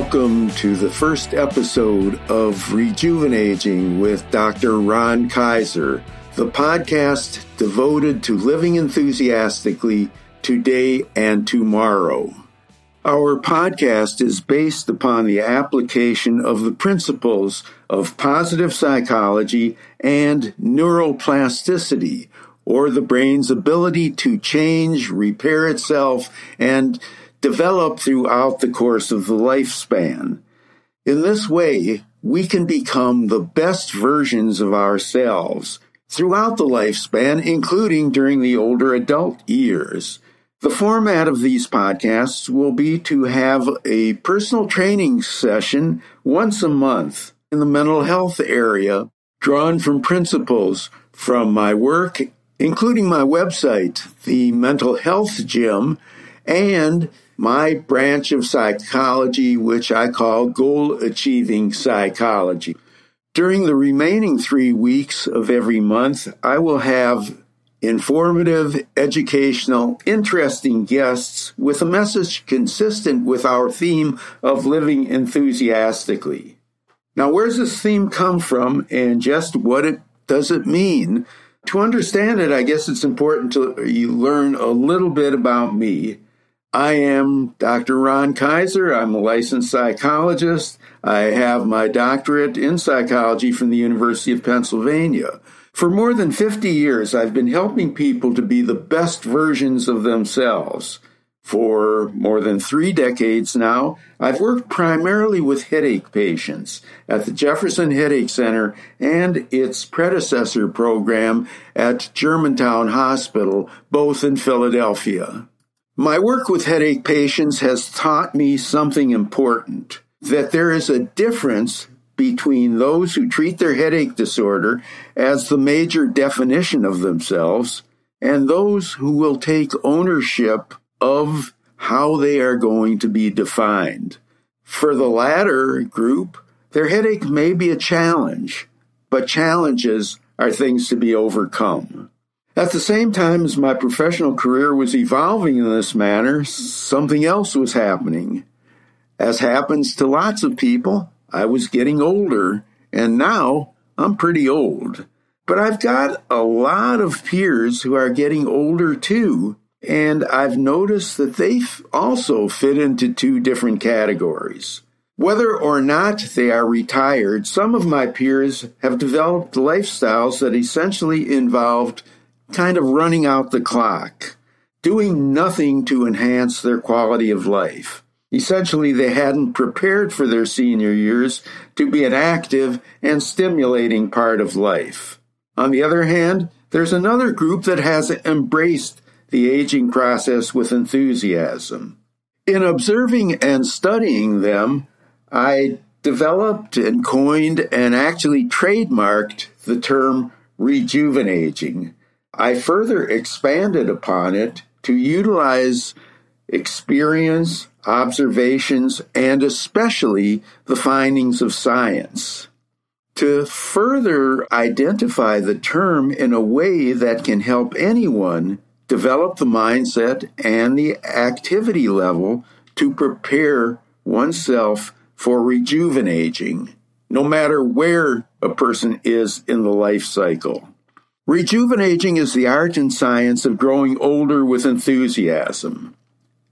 Welcome to the first episode of Rejuvenating with Dr. Ron Kaiser, the podcast devoted to living enthusiastically today and tomorrow. Our podcast is based upon the application of the principles of positive psychology and neuroplasticity, or the brain's ability to change, repair itself, and develop throughout the course of the lifespan. In this way, we can become the best versions of ourselves throughout the lifespan, including during the older adult years. The format of these podcasts will be to have a personal training session once a month in the mental health area, drawn from principles from my work, including my website, the Mental Health Gym, and my branch of psychology, which I call goal achieving psychology. During the remaining three weeks of every month, I will have informative, educational, interesting guests with a message consistent with our theme of living enthusiastically. Now, where's this theme come from and just what it does it mean? To understand it, I guess it's important to you learn a little bit about me. I am Dr. Ron Kaiser. I'm a licensed psychologist. I have my doctorate in psychology from the University of Pennsylvania. For more than 50 years, I've been helping people to be the best versions of themselves. For more than three decades now, I've worked primarily with headache patients at the Jefferson Headache Center and its predecessor program at Germantown Hospital, both in Philadelphia. My work with headache patients has taught me something important that there is a difference between those who treat their headache disorder as the major definition of themselves and those who will take ownership of how they are going to be defined. For the latter group, their headache may be a challenge, but challenges are things to be overcome. At the same time as my professional career was evolving in this manner, something else was happening. As happens to lots of people, I was getting older, and now I'm pretty old. But I've got a lot of peers who are getting older too, and I've noticed that they also fit into two different categories. Whether or not they are retired, some of my peers have developed lifestyles that essentially involved kind of running out the clock, doing nothing to enhance their quality of life. Essentially, they hadn't prepared for their senior years to be an active and stimulating part of life. On the other hand, there's another group that has embraced the aging process with enthusiasm. In observing and studying them, I developed and coined and actually trademarked the term rejuvenating I further expanded upon it to utilize experience, observations, and especially the findings of science. To further identify the term in a way that can help anyone develop the mindset and the activity level to prepare oneself for rejuvenating, no matter where a person is in the life cycle. Rejuvenating is the art and science of growing older with enthusiasm.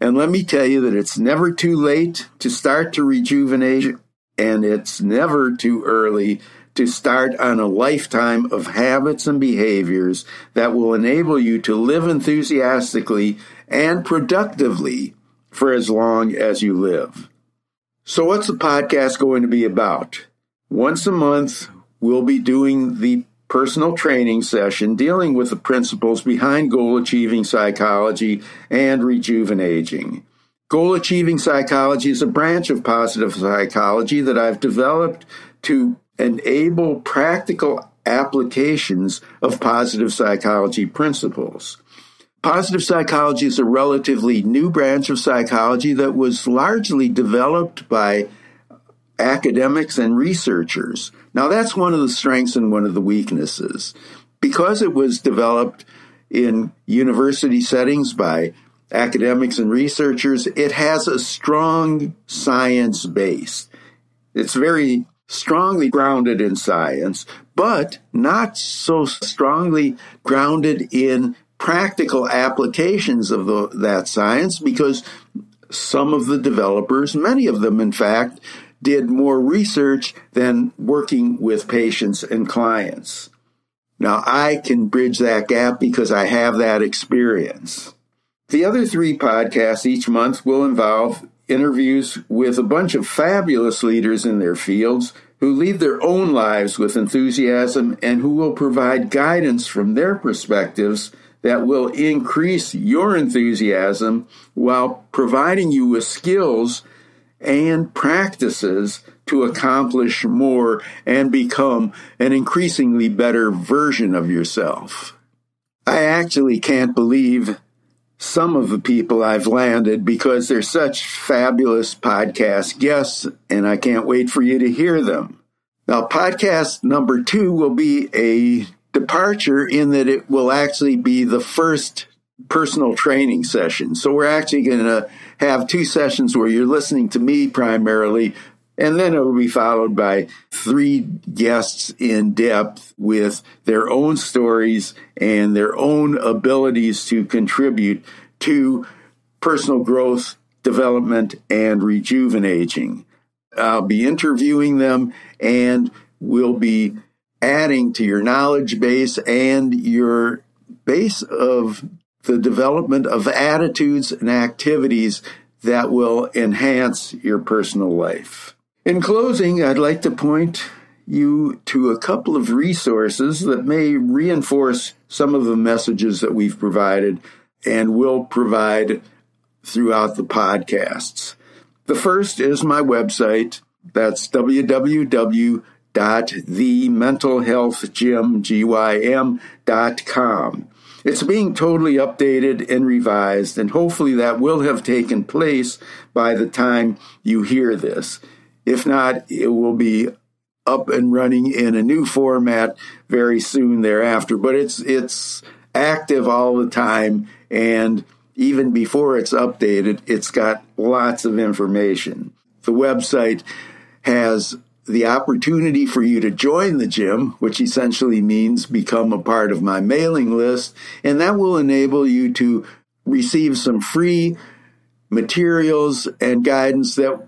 And let me tell you that it's never too late to start to rejuvenate, and it's never too early to start on a lifetime of habits and behaviors that will enable you to live enthusiastically and productively for as long as you live. So, what's the podcast going to be about? Once a month, we'll be doing the personal training session dealing with the principles behind goal achieving psychology and rejuvenating. Goal achieving psychology is a branch of positive psychology that I've developed to enable practical applications of positive psychology principles. Positive psychology is a relatively new branch of psychology that was largely developed by academics and researchers. Now, that's one of the strengths and one of the weaknesses. Because it was developed in university settings by academics and researchers, it has a strong science base. It's very strongly grounded in science, but not so strongly grounded in practical applications of the, that science because some of the developers, many of them in fact, did more research than working with patients and clients. Now I can bridge that gap because I have that experience. The other three podcasts each month will involve interviews with a bunch of fabulous leaders in their fields who lead their own lives with enthusiasm and who will provide guidance from their perspectives that will increase your enthusiasm while providing you with skills and practices to accomplish more and become an increasingly better version of yourself. I actually can't believe some of the people I've landed because they're such fabulous podcast guests, and I can't wait for you to hear them. Now, podcast number two will be a departure in that it will actually be the first personal training session. So we're actually going to have two sessions where you're listening to me primarily, and then it'll be followed by three guests in depth with their own stories and their own abilities to contribute to personal growth, development, and rejuvenating. I'll be interviewing them and we'll be adding to your knowledge base and your base of the development of attitudes and activities that will enhance your personal life. In closing, I'd like to point you to a couple of resources that may reinforce some of the messages that we've provided and will provide throughout the podcasts. The first is my website. That's www.thementalhealthgym.com. It's being totally updated and revised, and hopefully that will have taken place by the time you hear this. If not, it will be up and running in a new format very soon thereafter. But it's it's active all the time, and even before it's updated, it's got lots of information. The website has the opportunity for you to join the gym, which essentially means become a part of my mailing list, and that will enable you to receive some free materials and guidance that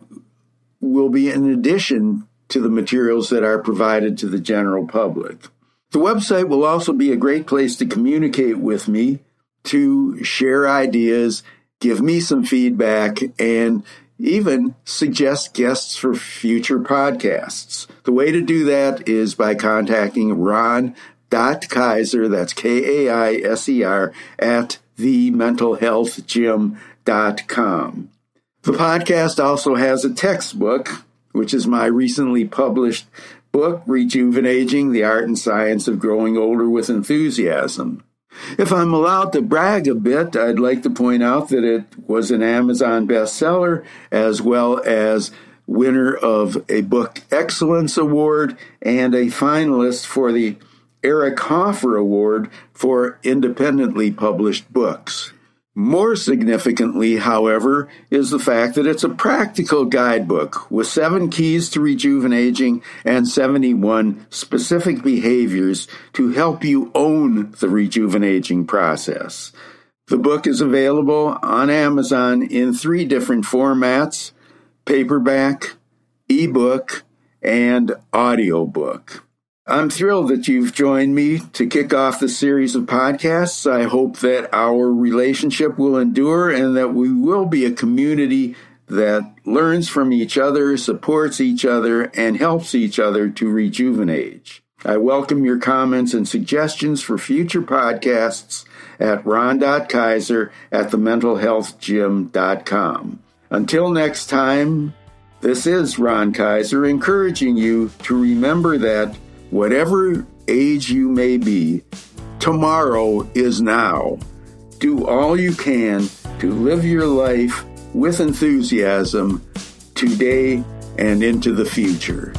will be in addition to the materials that are provided to the general public. The website will also be a great place to communicate with me, to share ideas, give me some feedback, and even suggest guests for future podcasts. The way to do that is by contacting Ron dot Kaiser, that's K A I S E R, at thementalhealthgym.com. The podcast also has a textbook, which is my recently published book, Rejuvenating the Art and Science of Growing Older with Enthusiasm. If I'm allowed to brag a bit, I'd like to point out that it was an Amazon bestseller as well as winner of a Book Excellence Award and a finalist for the Eric Hoffer Award for independently published books. More significantly, however, is the fact that it's a practical guidebook with seven keys to rejuvenating and 71 specific behaviors to help you own the rejuvenating process. The book is available on Amazon in three different formats paperback, ebook, and audiobook. I'm thrilled that you've joined me to kick off the series of podcasts. I hope that our relationship will endure and that we will be a community that learns from each other, supports each other, and helps each other to rejuvenate. I welcome your comments and suggestions for future podcasts at ron.kaiser at thementalhealthgym.com. Until next time, this is Ron Kaiser encouraging you to remember that Whatever age you may be, tomorrow is now. Do all you can to live your life with enthusiasm today and into the future.